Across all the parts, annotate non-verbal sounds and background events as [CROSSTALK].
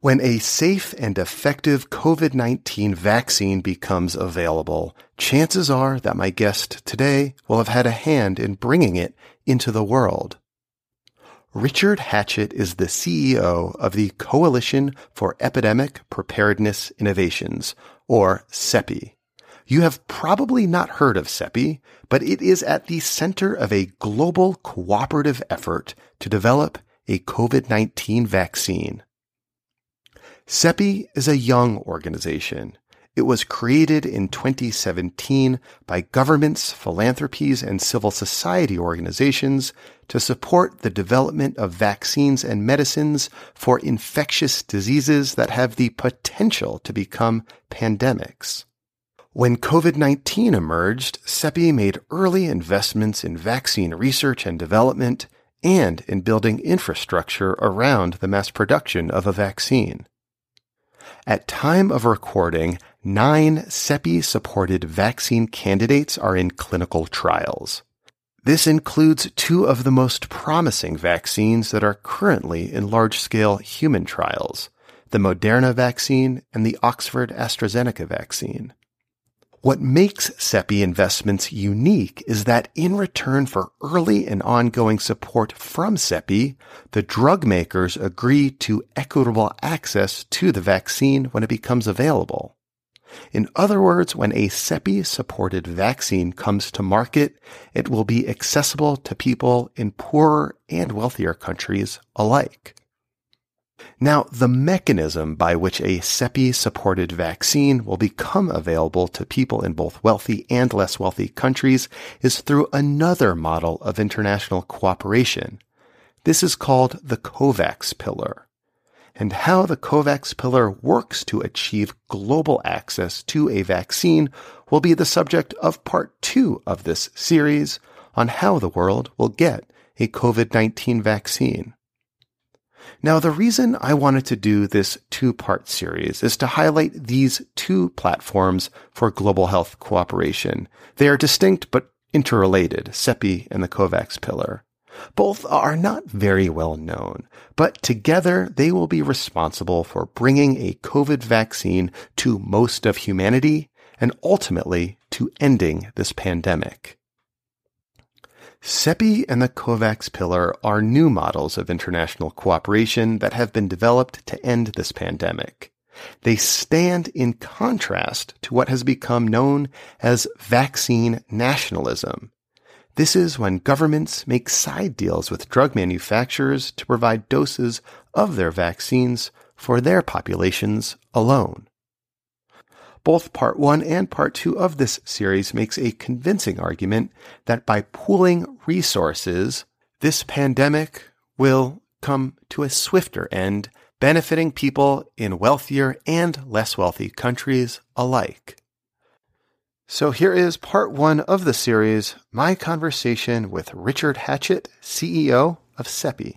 When a safe and effective COVID 19 vaccine becomes available, chances are that my guest today will have had a hand in bringing it into the world. Richard Hatchett is the CEO of the Coalition for Epidemic Preparedness Innovations, or CEPI. You have probably not heard of CEPI, but it is at the center of a global cooperative effort to develop a COVID-19 vaccine. CEPI is a young organization. It was created in 2017 by governments, philanthropies, and civil society organizations to support the development of vaccines and medicines for infectious diseases that have the potential to become pandemics. When COVID-19 emerged, CEPI made early investments in vaccine research and development and in building infrastructure around the mass production of a vaccine. At time of recording, nine CEPI-supported vaccine candidates are in clinical trials. This includes two of the most promising vaccines that are currently in large-scale human trials, the Moderna vaccine and the Oxford AstraZeneca vaccine. What makes CEPI investments unique is that in return for early and ongoing support from CEPI, the drug makers agree to equitable access to the vaccine when it becomes available. In other words, when a CEPI supported vaccine comes to market, it will be accessible to people in poorer and wealthier countries alike. Now, the mechanism by which a CEPI supported vaccine will become available to people in both wealthy and less wealthy countries is through another model of international cooperation. This is called the COVAX pillar. And how the COVAX pillar works to achieve global access to a vaccine will be the subject of part two of this series on how the world will get a COVID-19 vaccine. Now, the reason I wanted to do this two part series is to highlight these two platforms for global health cooperation. They are distinct but interrelated, CEPI and the COVAX pillar. Both are not very well known, but together they will be responsible for bringing a COVID vaccine to most of humanity and ultimately to ending this pandemic. CEPI and the COVAX pillar are new models of international cooperation that have been developed to end this pandemic. They stand in contrast to what has become known as vaccine nationalism. This is when governments make side deals with drug manufacturers to provide doses of their vaccines for their populations alone. Both part one and part two of this series makes a convincing argument that by pooling resources, this pandemic will come to a swifter end, benefiting people in wealthier and less wealthy countries alike. So here is part one of the series, my conversation with Richard Hatchett, CEO of CEPI.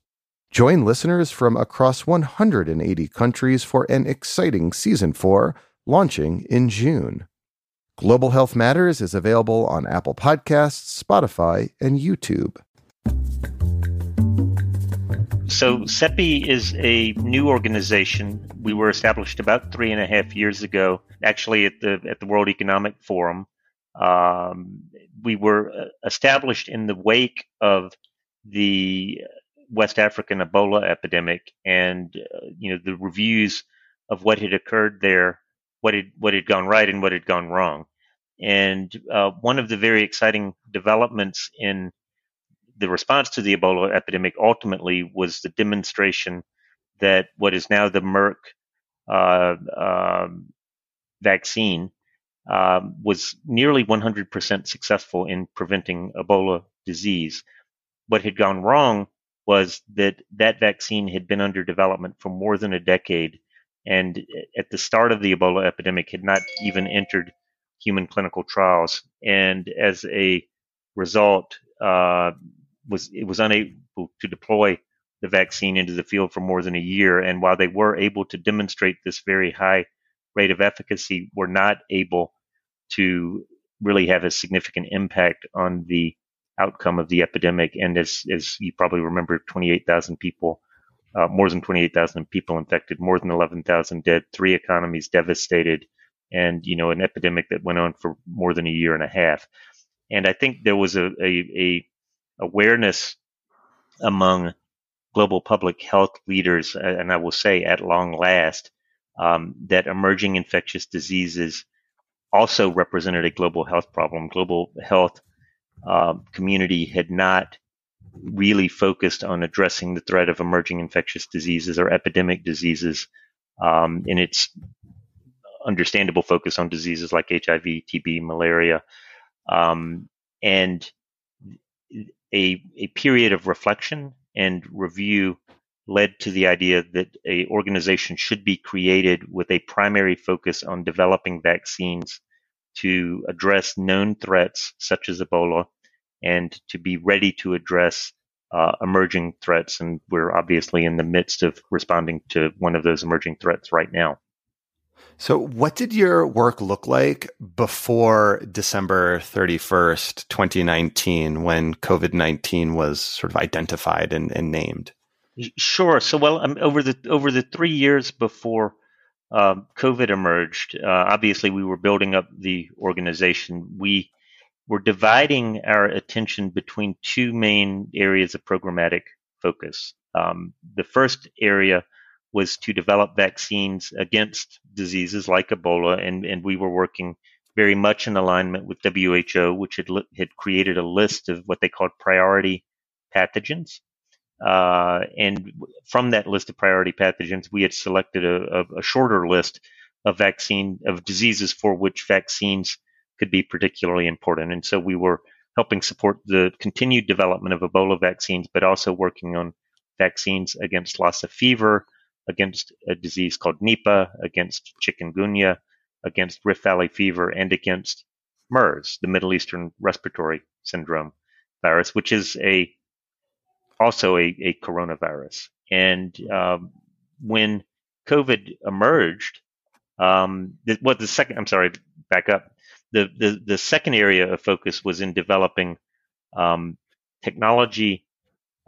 Join listeners from across 180 countries for an exciting season 4 launching in June. Global Health Matters is available on Apple Podcasts, Spotify, and YouTube. So, CEPI is a new organization. We were established about three and a half years ago, actually at the at the World Economic Forum. Um, we were uh, established in the wake of the West African Ebola epidemic and uh, you know the reviews of what had occurred there what had what had gone right and what had gone wrong. And uh, one of the very exciting developments in the response to the Ebola epidemic ultimately was the demonstration that what is now the Merck uh, um, vaccine um, was nearly 100% successful in preventing Ebola disease. What had gone wrong was that that vaccine had been under development for more than a decade, and at the start of the Ebola epidemic had not even entered human clinical trials. And as a result, uh, was it was unable to deploy the vaccine into the field for more than a year. And while they were able to demonstrate this very high rate of efficacy, were not able to really have a significant impact on the outcome of the epidemic. And as, as you probably remember, 28,000 people, uh, more than 28,000 people infected, more than 11,000 dead, three economies devastated, and, you know, an epidemic that went on for more than a year and a half. And I think there was a, a, a awareness among global public health leaders, and I will say at long last, um, that emerging infectious diseases also represented a global health problem. Global health um, community had not really focused on addressing the threat of emerging infectious diseases or epidemic diseases um, in its understandable focus on diseases like HIV, TB, malaria, um, and a, a period of reflection and review led to the idea that a organization should be created with a primary focus on developing vaccines to address known threats such as Ebola and to be ready to address uh, emerging threats. And we're obviously in the midst of responding to one of those emerging threats right now. So, what did your work look like before December 31st, 2019, when COVID 19 was sort of identified and, and, named? Sure. So, well, um, over the over the three years before um, COVID emerged, uh, obviously we were building up the organization. We were dividing our attention between two main areas of programmatic focus. Um, the first area was to develop vaccines against diseases like Ebola, and, and we were working very much in alignment with WHO, which had, had created a list of what they called priority pathogens. Uh, and from that list of priority pathogens, we had selected a, a, shorter list of vaccine of diseases for which vaccines could be particularly important. And so we were helping support the continued development of Ebola vaccines, but also working on vaccines against Lassa fever, against a disease called Nipah, against chikungunya, against Rift Valley fever, and against MERS, the Middle Eastern Respiratory Syndrome virus, which is a also a, a coronavirus. And um, when COVID emerged, um, the, what the second, I'm sorry, back up. The, the, the second area of focus was in developing um, technology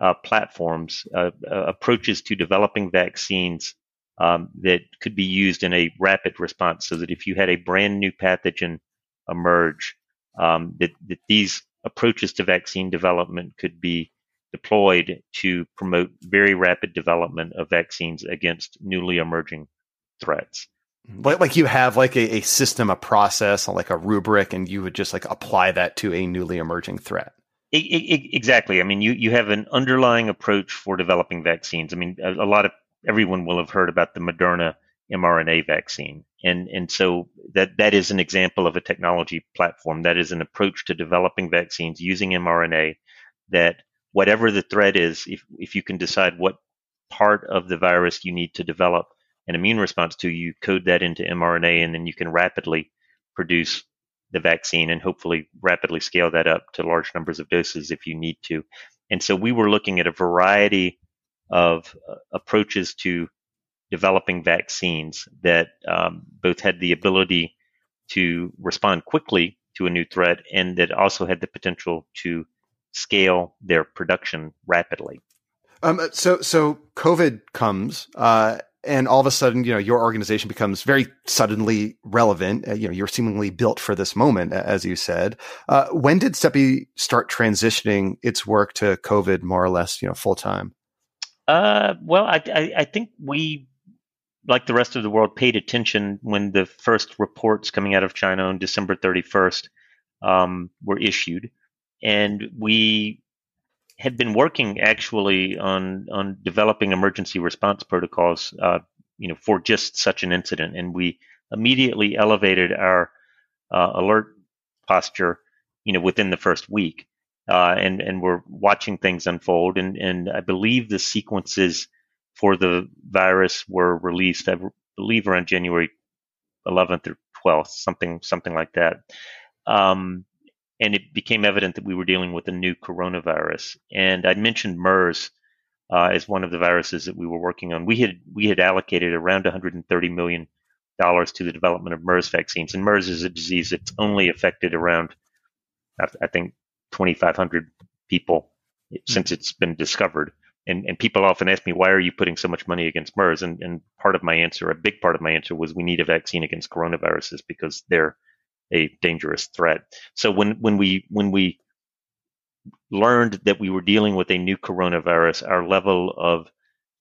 uh, platforms, uh, uh, approaches to developing vaccines um, that could be used in a rapid response so that if you had a brand new pathogen emerge, um, that, that these approaches to vaccine development could be deployed to promote very rapid development of vaccines against newly emerging threats. Mm-hmm. Like, like you have like a, a system, a process, like a rubric, and you would just like apply that to a newly emerging threat. Exactly. I mean, you, you have an underlying approach for developing vaccines. I mean, a, a, lot of everyone will have heard about the Moderna mRNA vaccine, and and so that that is an example of a technology platform. That is an approach to developing vaccines using mRNA. That whatever the threat is, if if you can decide what part of the virus you need to develop an immune response to, you code that into mRNA, and then you can rapidly produce the vaccine and hopefully rapidly scale that up to large numbers of doses if you need to. And so we were looking at a variety of uh, approaches to developing vaccines that um, both had the ability to respond quickly to a new threat and that also had the potential to scale their production rapidly. Um, so, so COVID comes, uh, and all of a sudden, you know, your organization becomes very suddenly relevant. Uh, you know, you're seemingly built for this moment, as you said. Uh, when did CEPI start transitioning its work to COVID more or less, you know, full time? Uh, well, I, I, I, think we like the rest of the world, paid attention when the first reports coming out of China on December 31st um, were issued, and we had been working actually on on developing emergency response protocols, uh, you know, for just such an incident, and we immediately elevated our uh, alert posture, you know, within the first week, uh, and and we're watching things unfold, and and I believe the sequences for the virus were released, I believe, around January 11th or 12th, something something like that. Um, and it became evident that we were dealing with a new coronavirus. And I mentioned MERS uh, as one of the viruses that we were working on. We had we had allocated around 130 million dollars to the development of MERS vaccines, and MERS is a disease that's only affected around, I think, 2,500 people since it's been discovered. And, and people often ask me, why are you putting so much money against MERS? And, and part of my answer, a big part of my answer was we need a vaccine against coronaviruses because they're a dangerous threat. So when, when we, when we learned that we were dealing with a new coronavirus, our level of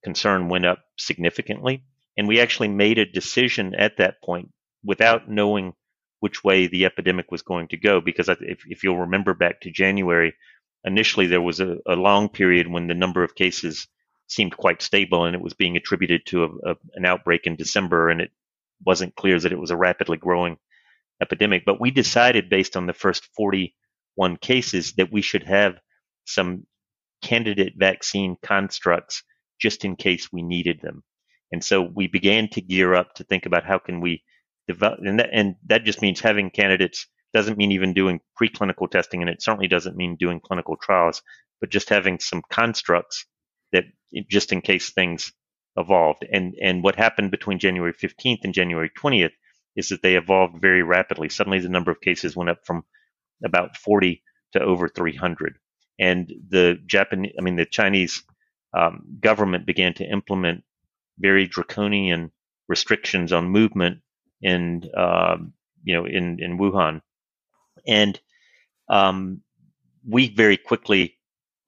concern went up significantly. And we actually made a decision at that point without knowing which way the epidemic was going to go. Because if, if you'll remember back to January, initially there was a, a, long period when the number of cases seemed quite stable and it was being attributed to a, a, an outbreak in December and it wasn't clear that it was a rapidly growing epidemic. But we decided based on the first 41 cases that we should have some candidate vaccine constructs just in case we needed them. And so we began to gear up to think about how can we develop, and that, and that just means having candidates doesn't mean even doing preclinical testing, and it certainly doesn't mean doing clinical trials, but just having some constructs that just in case things evolved. And and what happened between January 15th and January 20th is that they evolved very rapidly. Suddenly, the number of cases went up from about 40 to over 300, and the Japanese, I mean, the Chinese um, government began to implement very draconian restrictions on movement in um, you know in in Wuhan and um, we very quickly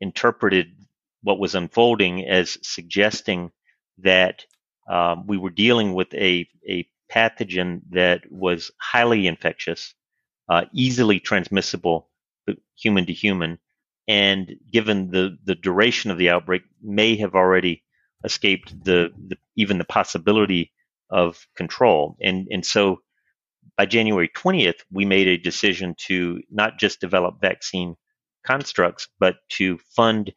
interpreted what was unfolding as suggesting that um, we were dealing with a, a pathogen that was highly infectious, uh, easily transmissible human to human, and given the, the duration of the outbreak, may have already escaped the, the even the possibility of control. And and so by January 20th, we made a decision to not just develop vaccine constructs, but to fund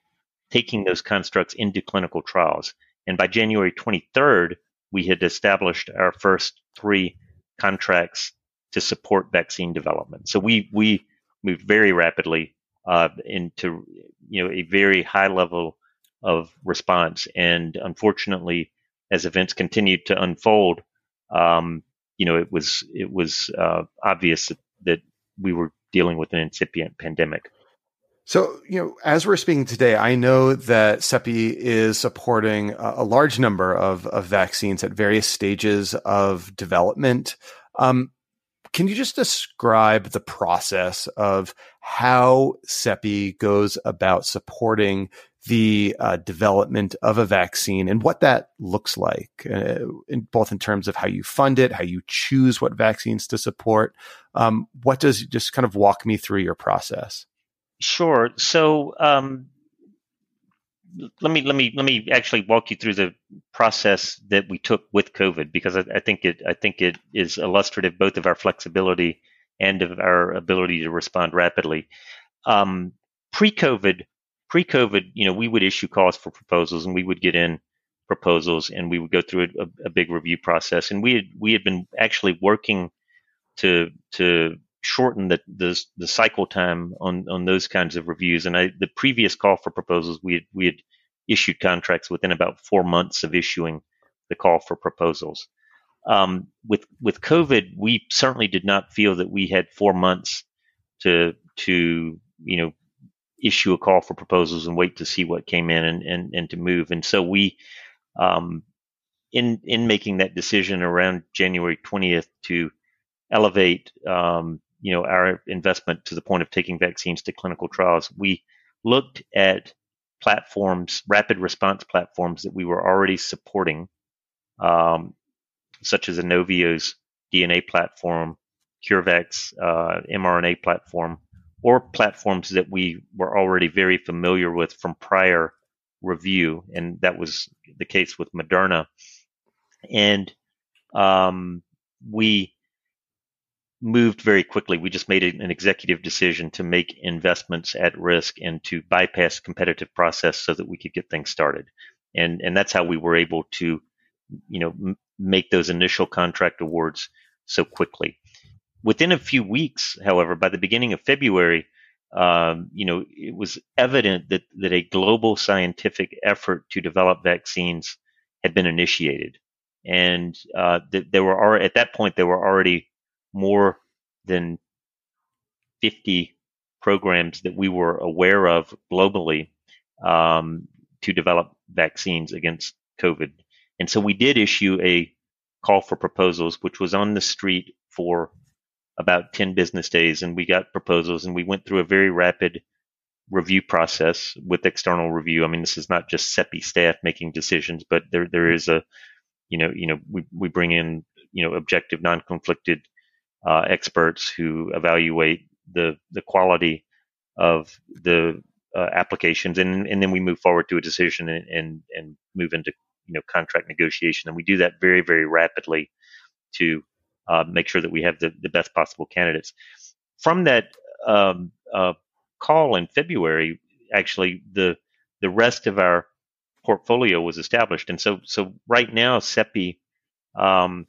taking those constructs into clinical trials. And by January 23rd, we had established our first three contracts to support vaccine development. So we we moved very rapidly uh, into you know a very high level of response. And unfortunately, as events continued to unfold, um, you know, it was it was uh, obvious that, that we were dealing with an incipient pandemic. So, you know, as we're speaking today, I know that CEPI is supporting a, a large number of, of vaccines at various stages of development. Um, can you just describe the process of how CEPI goes about supporting the uh, development of a vaccine and what that looks like, uh, in, both in terms of how you fund it, how you choose what vaccines to support. Um, what does just kind of walk me through your process? Sure. So um, let me let me let me actually walk you through the process that we took with COVID because I, I think it I think it is illustrative both of our flexibility and of our ability to respond rapidly. Um, pre-COVID, pre-COVID, you know, we would issue calls for proposals and we would get in proposals and we would go through a, a big review process. And we had we had been actually working to to shorten the, the the cycle time on on those kinds of reviews. And I, the previous call for proposals, we had, we had issued contracts within about four months of issuing the call for proposals. Um, with with COVID, we certainly did not feel that we had four months to to you know issue a call for proposals and wait to see what came in and, and, and to move. And so we, um, in in making that decision around January 20th to elevate, um, you know, our investment to the point of taking vaccines to clinical trials, we looked at platforms, rapid response platforms that we were already supporting, um, such as Inovio's DNA platform, CureVac's uh, mRNA platform, or platforms that we were already very familiar with from prior review, and that was the case with Moderna. And um, we moved very quickly. We just made an executive decision to make investments at risk and to bypass competitive process so that we could get things started. And and that's how we were able to, you know, m- make those initial contract awards so quickly. Within a few weeks, however, by the beginning of February, um, you know, it was evident that that a global scientific effort to develop vaccines had been initiated, and uh, that there were at that point there were already more than 50 programs that we were aware of globally um, to develop vaccines against COVID. And so we did issue a call for proposals, which was on the street for about 10 business days. And we got proposals and we went through a very rapid review process with external review. I mean, this is not just CEPI staff making decisions, but there, there is a, you know, you know, we, we bring in, you know, objective, non-conflicted uh, experts who evaluate the the quality of the uh, applications, and and then we move forward to a decision and, and and move into you know contract negotiation, and we do that very very rapidly to uh, make sure that we have the, the best possible candidates. From that um, uh, call in February, actually the the rest of our portfolio was established, and so so right now CEPI um,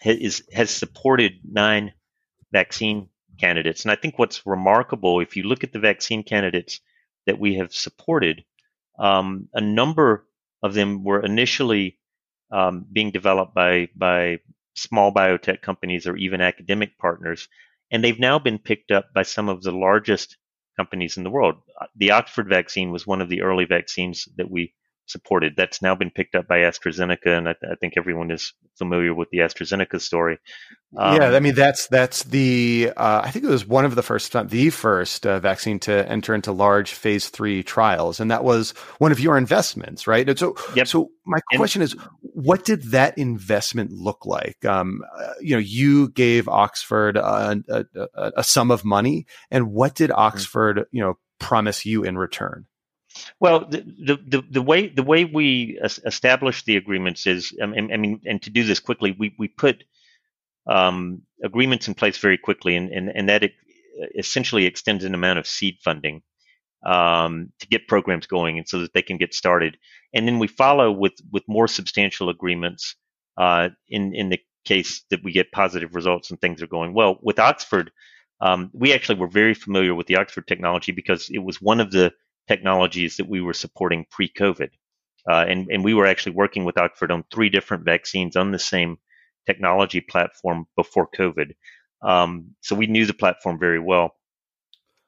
has, has supported nine vaccine candidates. And I think what's remarkable, if you look at the vaccine candidates that we have supported, um, a number of them were initially um, being developed by by small biotech companies or even academic partners, and they've now been picked up by some of the largest companies in the world. The Oxford vaccine was one of the early vaccines that we supported. That's now been picked up by AstraZeneca, and I, I think everyone is familiar with the AstraZeneca story. Um, yeah, I mean that's that's the uh, I think it was one of the first the first uh, vaccine to enter into large phase three trials, and that was one of your investments, right? And so, yep. so my question and, is, what did that investment look like? Um, uh, you know, you gave Oxford a, a, a, a, sum of money, and what did mm-hmm. Oxford, you know, promise you in return? Well, the, the, the, way the way we establish the agreements is, I mean, and to do this quickly, we, we put um, agreements in place very quickly, and, and, and that essentially extends an amount of seed funding um, to get programs going, and so that they can get started. And then we follow with with more substantial agreements uh, in in the case that we get positive results and things are going well. With Oxford, um, we actually were very familiar with the Oxford technology because it was one of the technologies that we were supporting pre-COVID. Uh, and, and we were actually working with Oxford on three different vaccines on the same technology platform before COVID. Um, so we knew the platform very well.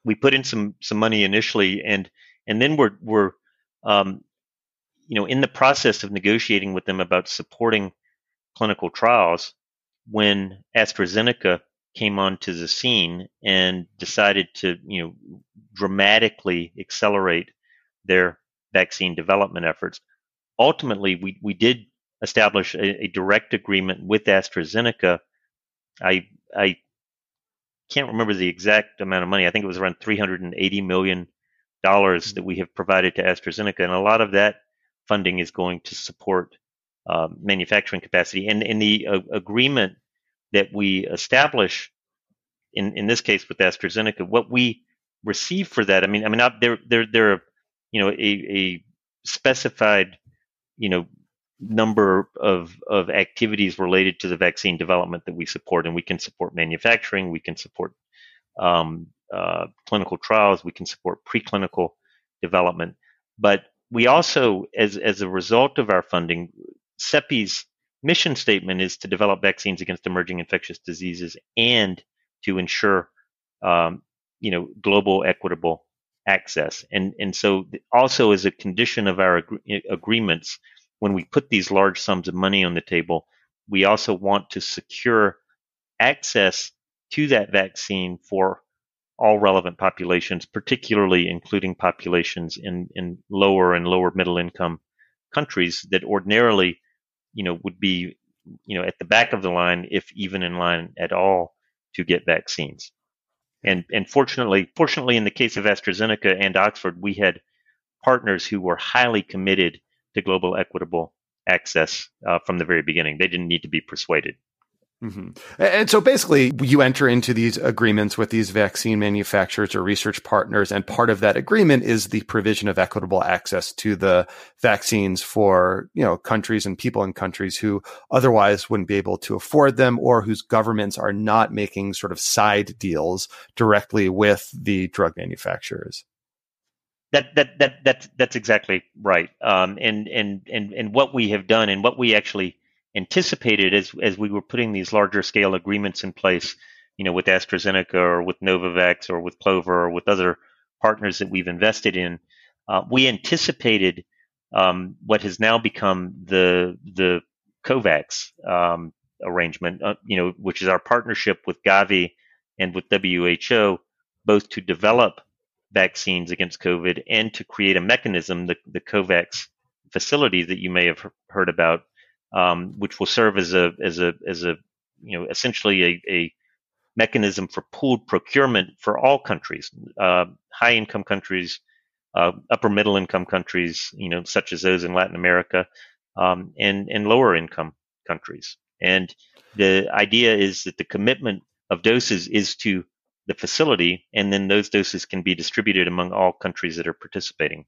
We put in some some money initially, and and then we're we're um, you know in the process of negotiating with them about supporting clinical trials when AstraZeneca came onto the scene and decided to, you know, dramatically accelerate their vaccine development efforts. Ultimately, we, we did establish a, a direct agreement with AstraZeneca. I I can't remember the exact amount of money. I think it was around 380 million dollars that we have provided to AstraZeneca, and a lot of that funding is going to support uh, manufacturing capacity. And in the uh, agreement that we establish in, in this case with AstraZeneca, what we receive for that, I mean, I mean, there, there, there are, you know, a, a specified, you know, number of, of activities related to the vaccine development that we support, and we can support manufacturing, we can support um, uh, clinical trials, we can support preclinical development, but we also, as as a result of our funding, CEPI's mission statement is to develop vaccines against emerging infectious diseases and to ensure, um, you know, global equitable access. And and so also as a condition of our ag- agreements, when we put these large sums of money on the table, we also want to secure access to that vaccine for all relevant populations, particularly including populations in, in lower and lower middle income countries that ordinarily, you know, would be you know, at the back of the line, if even in line at all, to get vaccines. And and fortunately, fortunately, in the case of AstraZeneca and Oxford, we had partners who were highly committed to global equitable access uh, from the very beginning. They didn't need to be persuaded. Mm-hmm. And so basically, you enter into these agreements with these vaccine manufacturers or research partners, and part of that agreement is the provision of equitable access to the vaccines for you know countries and people in countries who otherwise wouldn't be able to afford them, or whose governments are not making sort of side deals directly with the drug manufacturers. That that that that's that's exactly right. Um, and and and and what we have done, and what we actually anticipated as as we were putting these larger scale agreements in place, you know, with AstraZeneca or with Novavax or with Clover or with other partners that we've invested in, uh, we anticipated um, what has now become the the COVAX um, arrangement, uh, you know, which is our partnership with Gavi and with WHO, both to develop vaccines against COVID and to create a mechanism, the, the COVAX facility that you may have heard about, um, which will serve as a as a as a you know essentially a, a mechanism for pooled procurement for all countries, uh, high income countries, uh, upper middle income countries, you know, such as those in Latin America, um, and and lower income countries. And the idea is that the commitment of doses is to the facility, and then those doses can be distributed among all countries that are participating.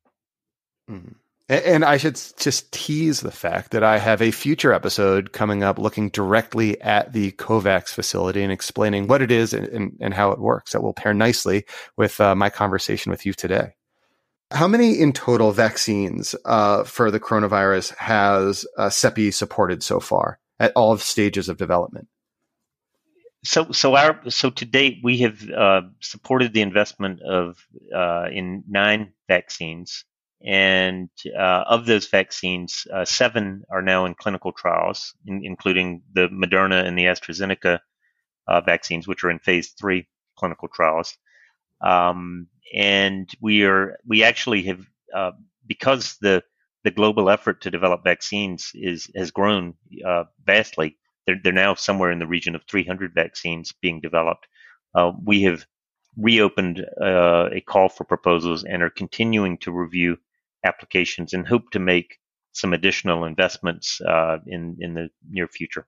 Mm-hmm. And I should just tease the fact that I have a future episode coming up looking directly at the COVAX facility and explaining what it is and, and, and how it works. That will pair nicely with uh, my conversation with you today. How many in total vaccines uh, for the coronavirus has uh, CEPI supported so far at all stages of development? So, so our so to date we have uh, supported the investment of uh, in nine vaccines and uh, of those vaccines, uh, seven are now in clinical trials, in, including the Moderna and the AstraZeneca uh, vaccines, which are in phase three clinical trials. Um, and we are we actually have uh, because the the global effort to develop vaccines is has grown uh, vastly. They're, they're, now somewhere in the region of 300 vaccines being developed. Uh, we have reopened a call for proposals and are continuing to review applications and hope to make some additional investments uh, in in the near future.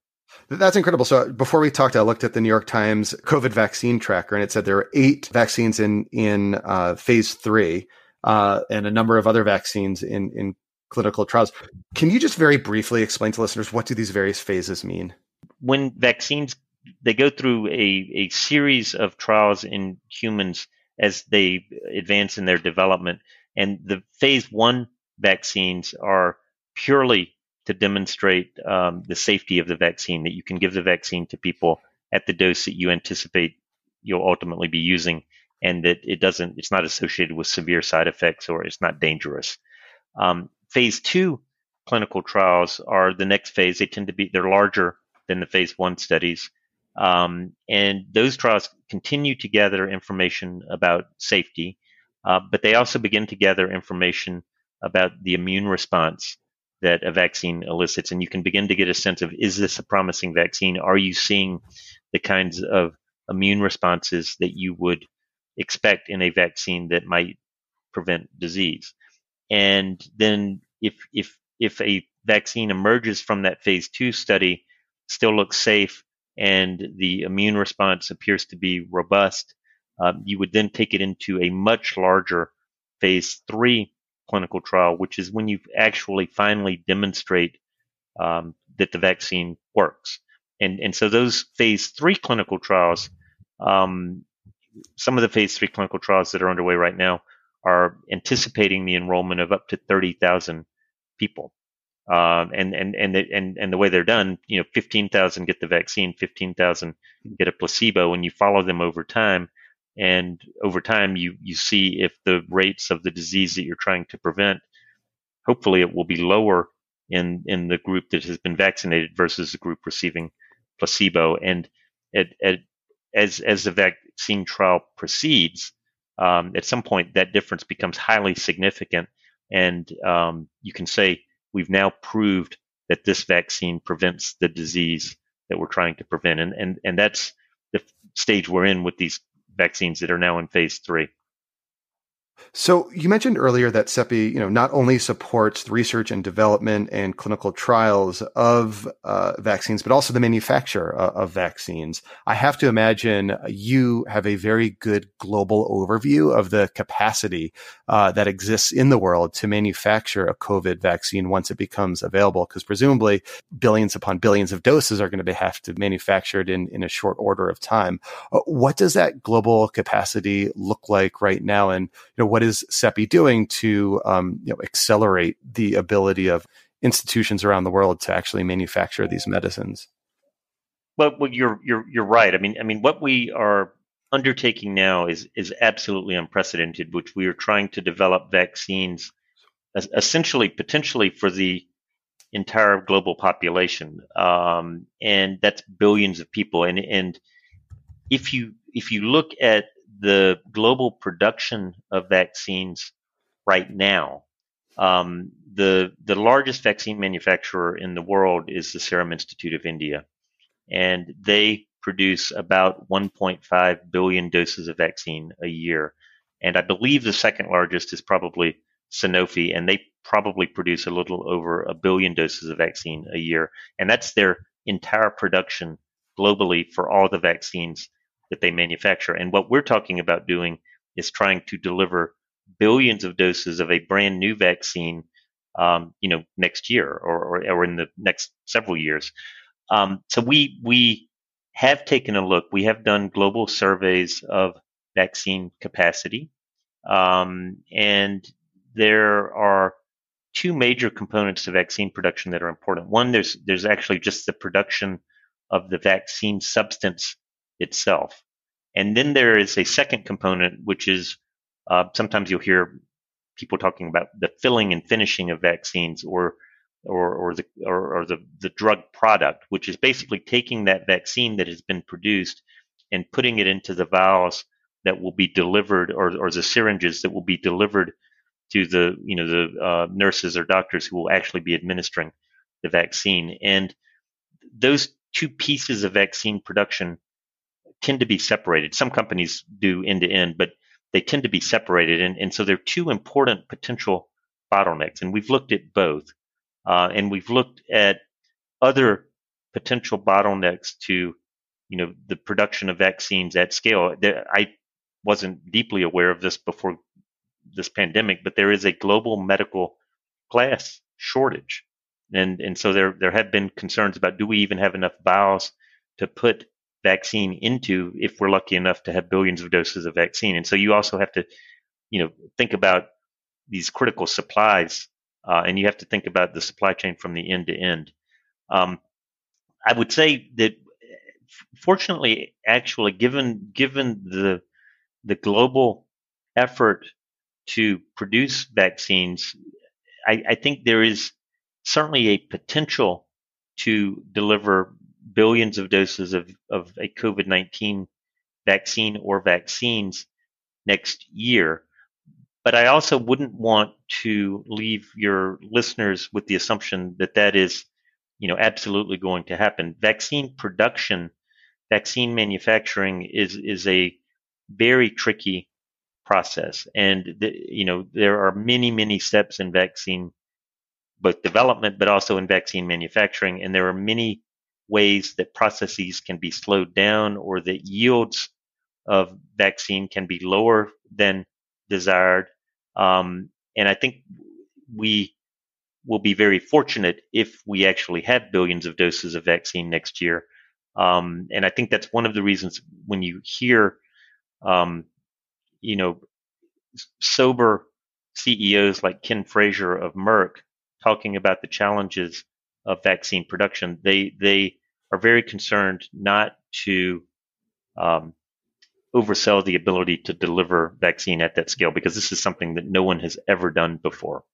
That's incredible. So before we talked, I looked at the New York Times COVID vaccine tracker, and it said there are eight vaccines in in uh, phase three, uh, and a number of other vaccines in in clinical trials. Can you just very briefly explain to listeners what do these various phases mean? When vaccines they go through a, a series of trials in humans as they advance in their development. And the phase one vaccines are purely to demonstrate um, the safety of the vaccine, that you can give the vaccine to people at the dose that you anticipate you'll ultimately be using, and that it doesn't, it's not associated with severe side effects or it's not dangerous. Um, phase two clinical trials are the next phase. They tend to be, they're larger than the phase one studies. Um, and those trials continue to gather information about safety uh, but they also begin to gather information about the immune response that a vaccine elicits. And you can begin to get a sense of is this a promising vaccine? Are you seeing the kinds of immune responses that you would expect in a vaccine that might prevent disease? And then if if if a vaccine emerges from that phase two study, still looks safe, and the immune response appears to be robust, um, you would then take it into a much larger phase three clinical trial, which is when you actually finally demonstrate um, that the vaccine works. And, and so those phase three clinical trials, um, some of the phase three clinical trials that are underway right now are anticipating the enrollment of up to 30,000 people. Um, and, and, and, the, and, and the way they're done, you know, 15,000 get the vaccine, 15,000 get a placebo, and you follow them over time and over time you you see if the rates of the disease that you're trying to prevent hopefully it will be lower in in the group that has been vaccinated versus the group receiving placebo and at, as as the vaccine trial proceeds um, at some point that difference becomes highly significant and um, you can say we've now proved that this vaccine prevents the disease that we're trying to prevent. And, and, and that's the stage we're in with these vaccines that are now in phase three. So you mentioned earlier that CEPI, you know, not only supports the research and development and clinical trials of uh, vaccines, but also the manufacture uh, of vaccines. I have to imagine you have a very good global overview of the capacity uh, that exists in the world to manufacture a COVID vaccine once it becomes available, because presumably billions upon billions of doses are going to be have to be manufactured in in a short order of time. Uh, what does that global capacity look like right now, and you know what is CEPI doing to um, you know, accelerate the ability of institutions around the world to actually manufacture these medicines? Well, well, you're you're you're right. I mean, I mean, what we are undertaking now is is absolutely unprecedented. Which we are trying to develop vaccines, essentially, potentially for the entire global population, um, and that's billions of people. And and if you if you look at the global production of vaccines right now, um, the the largest vaccine manufacturer in the world is the Serum Institute of India, and they produce about 1.5 billion doses of vaccine a year. And I believe the second largest is probably Sanofi, and they probably produce a little over a billion doses of vaccine a year. And that's their entire production globally for all the vaccines that they manufacture. And what we're talking about doing is trying to deliver billions of doses of a brand new vaccine, um, you know, next year or, or, or, in the next several years. Um, so we we have taken a look. We have done global surveys of vaccine capacity, um, and there are two major components to vaccine production that are important. One, there's there's actually just the production of the vaccine substance itself. And then there is a second component, which is uh, sometimes you'll hear people talking about the filling and finishing of vaccines or or, or the or, or the, the drug product, which is basically taking that vaccine that has been produced and putting it into the vials that will be delivered or, or the syringes that will be delivered to the you know the uh, nurses or doctors who will actually be administering the vaccine. And those two pieces of vaccine production tend to be separated. Some companies do end to end, but they tend to be separated. And, and so they're two important potential bottlenecks. And we've looked at both. Uh, and we've looked at other potential bottlenecks to, you know, the production of vaccines at scale. I wasn't deeply aware of this before this pandemic, but there is a global medical class shortage. And, and so there, there have been concerns about do we even have enough vials to put vaccine into if we're lucky enough to have billions of doses of vaccine. And so you also have to, you know, think about these critical supplies, uh, and you have to think about the supply chain from the end to end. Um, I would say that, fortunately, actually, given given the the global effort to produce vaccines, I, I think there is certainly a potential to deliver billions of doses of, of a COVID 19 vaccine or vaccines next year. But I also wouldn't want to leave your listeners with the assumption that that is, you know, absolutely going to happen. Vaccine production, vaccine manufacturing is is a very tricky process, and the, you know there are many many steps in vaccine, both development but also in vaccine manufacturing, and there are many ways that processes can be slowed down or that yields of vaccine can be lower than desired. Um, and I think we will be very fortunate if we actually have billions of doses of vaccine next year. Um, and I think that's one of the reasons when you hear, um, you know, sober CEOs like Ken Frazier of Merck talking about the challenges of vaccine production. They they are very concerned not to um, oversell the ability to deliver vaccine at that scale because this is something that no one has ever done before.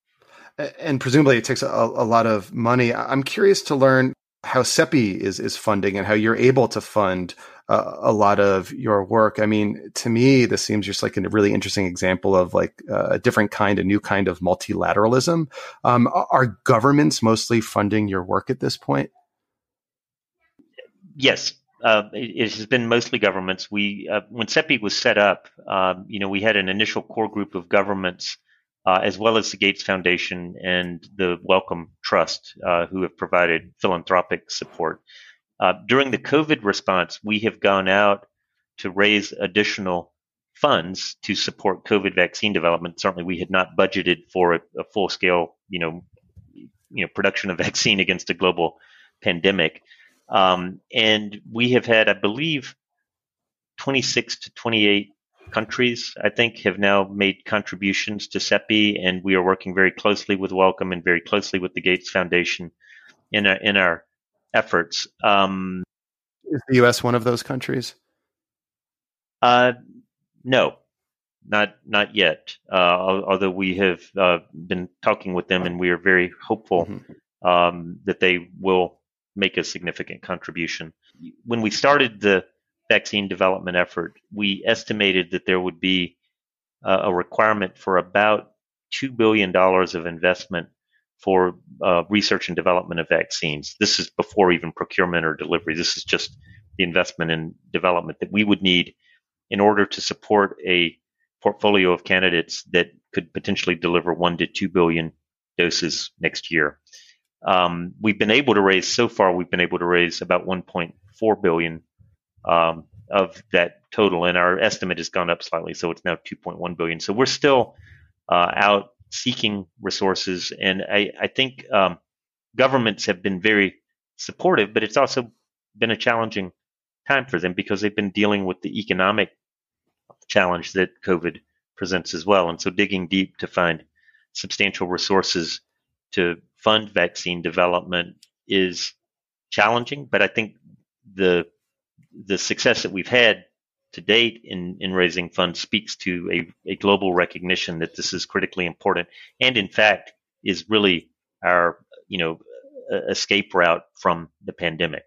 And presumably, it takes a, a lot of money. I'm curious to learn how CEPI is is funding and how you're able to fund uh, a lot of your work. I mean, to me, this seems just like a really interesting example of like a different kind, a new kind of multilateralism. Um, are governments mostly funding your work at this point? Yes, uh, it, it, has been mostly governments. We, uh, when CEPI was set up, um, you know, we had an initial core group of governments, uh, as well as the Gates Foundation and the Wellcome Trust, uh, who have provided philanthropic support. Uh, during the COVID response, we have gone out to raise additional funds to support COVID vaccine development. Certainly, we had not budgeted for a, a full scale, you know, you know, production of [LAUGHS] vaccine against a global pandemic. Um, and we have had, I believe, 26 to 28 countries, I think, have now made contributions to CEPI, and we are working very closely with Wellcome and very closely with the Gates Foundation in our, in our efforts. Um, Is the U.S. one of those countries? Uh, no, not not yet. Uh, although we have uh, been talking with them, and we are very hopeful mm-hmm. um, that they will make a significant contribution. When we started the vaccine development effort, we estimated that there would be uh, a requirement for about two billion dollars of investment for uh, research and development of vaccines. This is before even procurement or delivery. This is just the investment in development that we would need in order to support a portfolio of candidates that could potentially deliver one to two billion doses next year. Um, we've been able to raise so far. We've been able to raise about 1.4 billion um, of that total, and our estimate has gone up slightly, so it's now 2.1 billion. So we're still uh, out seeking resources. And I, I think um, governments have been very supportive, but it's also been a challenging time for them because they've been dealing with the economic challenge that COVID presents as well. And so digging deep to find substantial resources to fund vaccine development is challenging, but I think the the success that we've had to date in, in raising funds speaks to a, a global recognition that this is critically important and in fact is really our you know escape route from the pandemic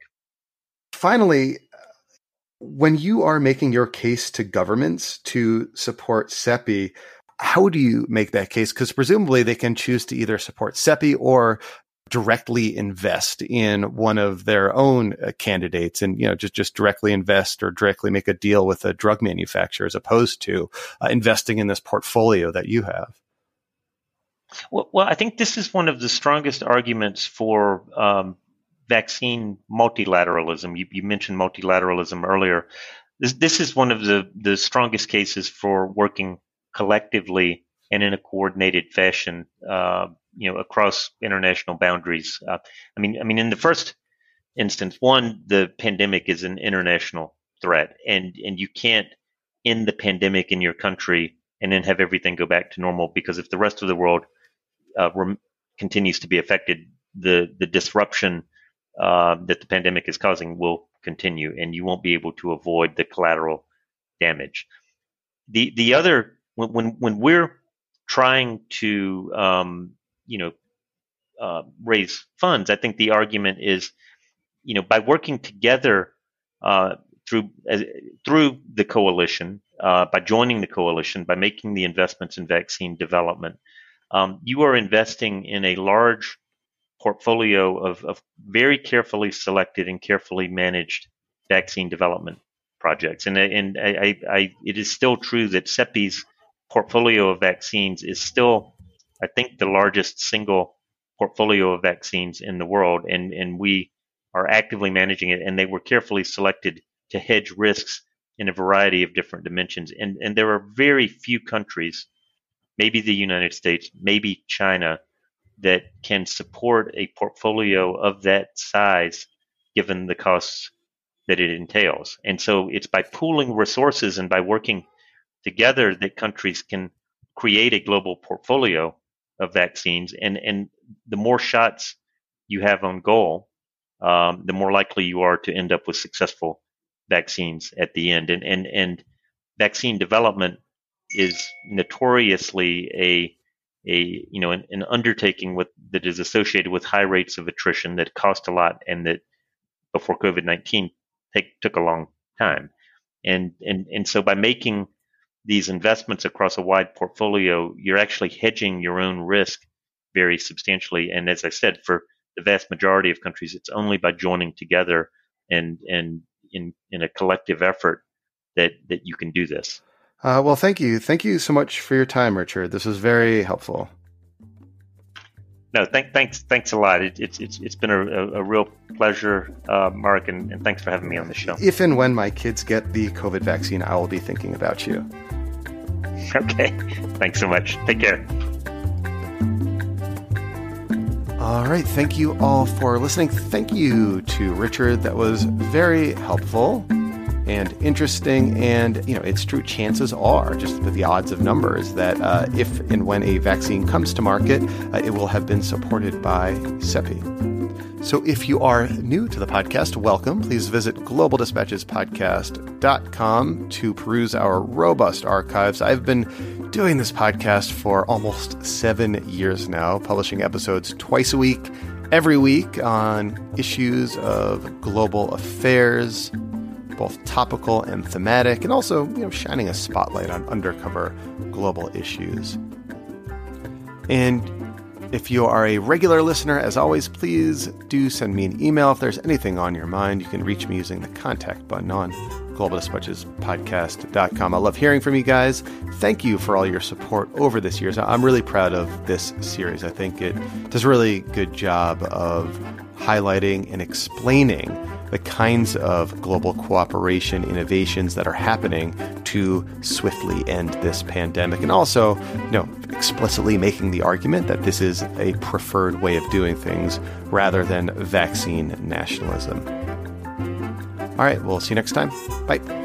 finally when you are making your case to governments to support CEPI how do you make that case? Because presumably they can choose to either support CEPI or directly invest in one of their own uh, candidates and you know just just directly invest or directly make a deal with a drug manufacturer as opposed to uh, investing in this portfolio that you have well, well, I think this is one of the strongest arguments for um, vaccine multilateralism. You, you, mentioned multilateralism earlier. This, this is one of the, the strongest cases for working collectively and in a coordinated fashion uh, you know across international boundaries. Uh, I mean, I mean, in the first instance, one, the pandemic is an international threat, and and you can't end the pandemic in your country and then have everything go back to normal because if the rest of the world uh, rem- continues to be affected, the the disruption uh, that the pandemic is causing will continue, and you won't be able to avoid the collateral damage. The the other when when, when we're trying to um, you know, uh, raise funds. I think the argument is, you know, by working together uh, through uh, through the coalition, uh, by joining the coalition, by making the investments in vaccine development, um, you are investing in a large portfolio of, of very carefully selected and carefully managed vaccine development projects. And and I, I, I it is still true that CEPI's portfolio of vaccines is still I think, the largest single portfolio of vaccines in the world, and, and we are actively managing it. And they were carefully selected to hedge risks in a variety of different dimensions. And, and there are very few countries, maybe the United States, maybe China, that can support a portfolio of that size given the costs that it entails. And so it's by pooling resources and by working together that countries can create a global portfolio of vaccines, and and the more shots you have on goal, um, the more likely you are to end up with successful vaccines at the end. And and and vaccine development is notoriously a a you know an, an undertaking with that is associated with high rates of attrition that cost a lot and that before COVID nineteen take took a long time. And, and, and so by making these investments across a wide portfolio, you're actually hedging your own risk very substantially. And as I said, for the vast majority of countries, it's only by joining together and, and in, in a collective effort that, that you can do this. Uh, well, thank you. Thank you so much for your time, Richard. This was very helpful. No, thank, thanks, thanks a lot. It, it's it's it's been a, a real pleasure, uh, Mark, and, and thanks for having me on the show. If and when my kids get the COVID vaccine, I will be thinking about you. [LAUGHS] Okay, thanks so much. Take care. All right, thank you all for listening. Thank you to Richard. That was very helpful and interesting. And, you know, it's true. Chances are, just with the odds of numbers, that uh, if and when a vaccine comes to market, uh, it will have been supported by CEPI. So if you are new to the podcast, welcome. Please visit globaldispatchespodcast.com to peruse our robust archives. I've been doing this podcast for almost seven years now, publishing episodes twice a week, every week on issues of global affairs, both topical and thematic, and also you know shining a spotlight on undercover global issues. And if you are a regular listener, as always, please do send me an email if there's anything on your mind. You can reach me using the contact button on globaldispatchespodcast.com. I love hearing from you guys. Thank you for all your support over this year. I'm really proud of this series. I think it does a really good job of highlighting and explaining the kinds of global cooperation innovations that are happening to swiftly end this pandemic. And also you know explicitly making the argument that this is a preferred way of doing things rather than vaccine nationalism. All right we'll see you next time. Bye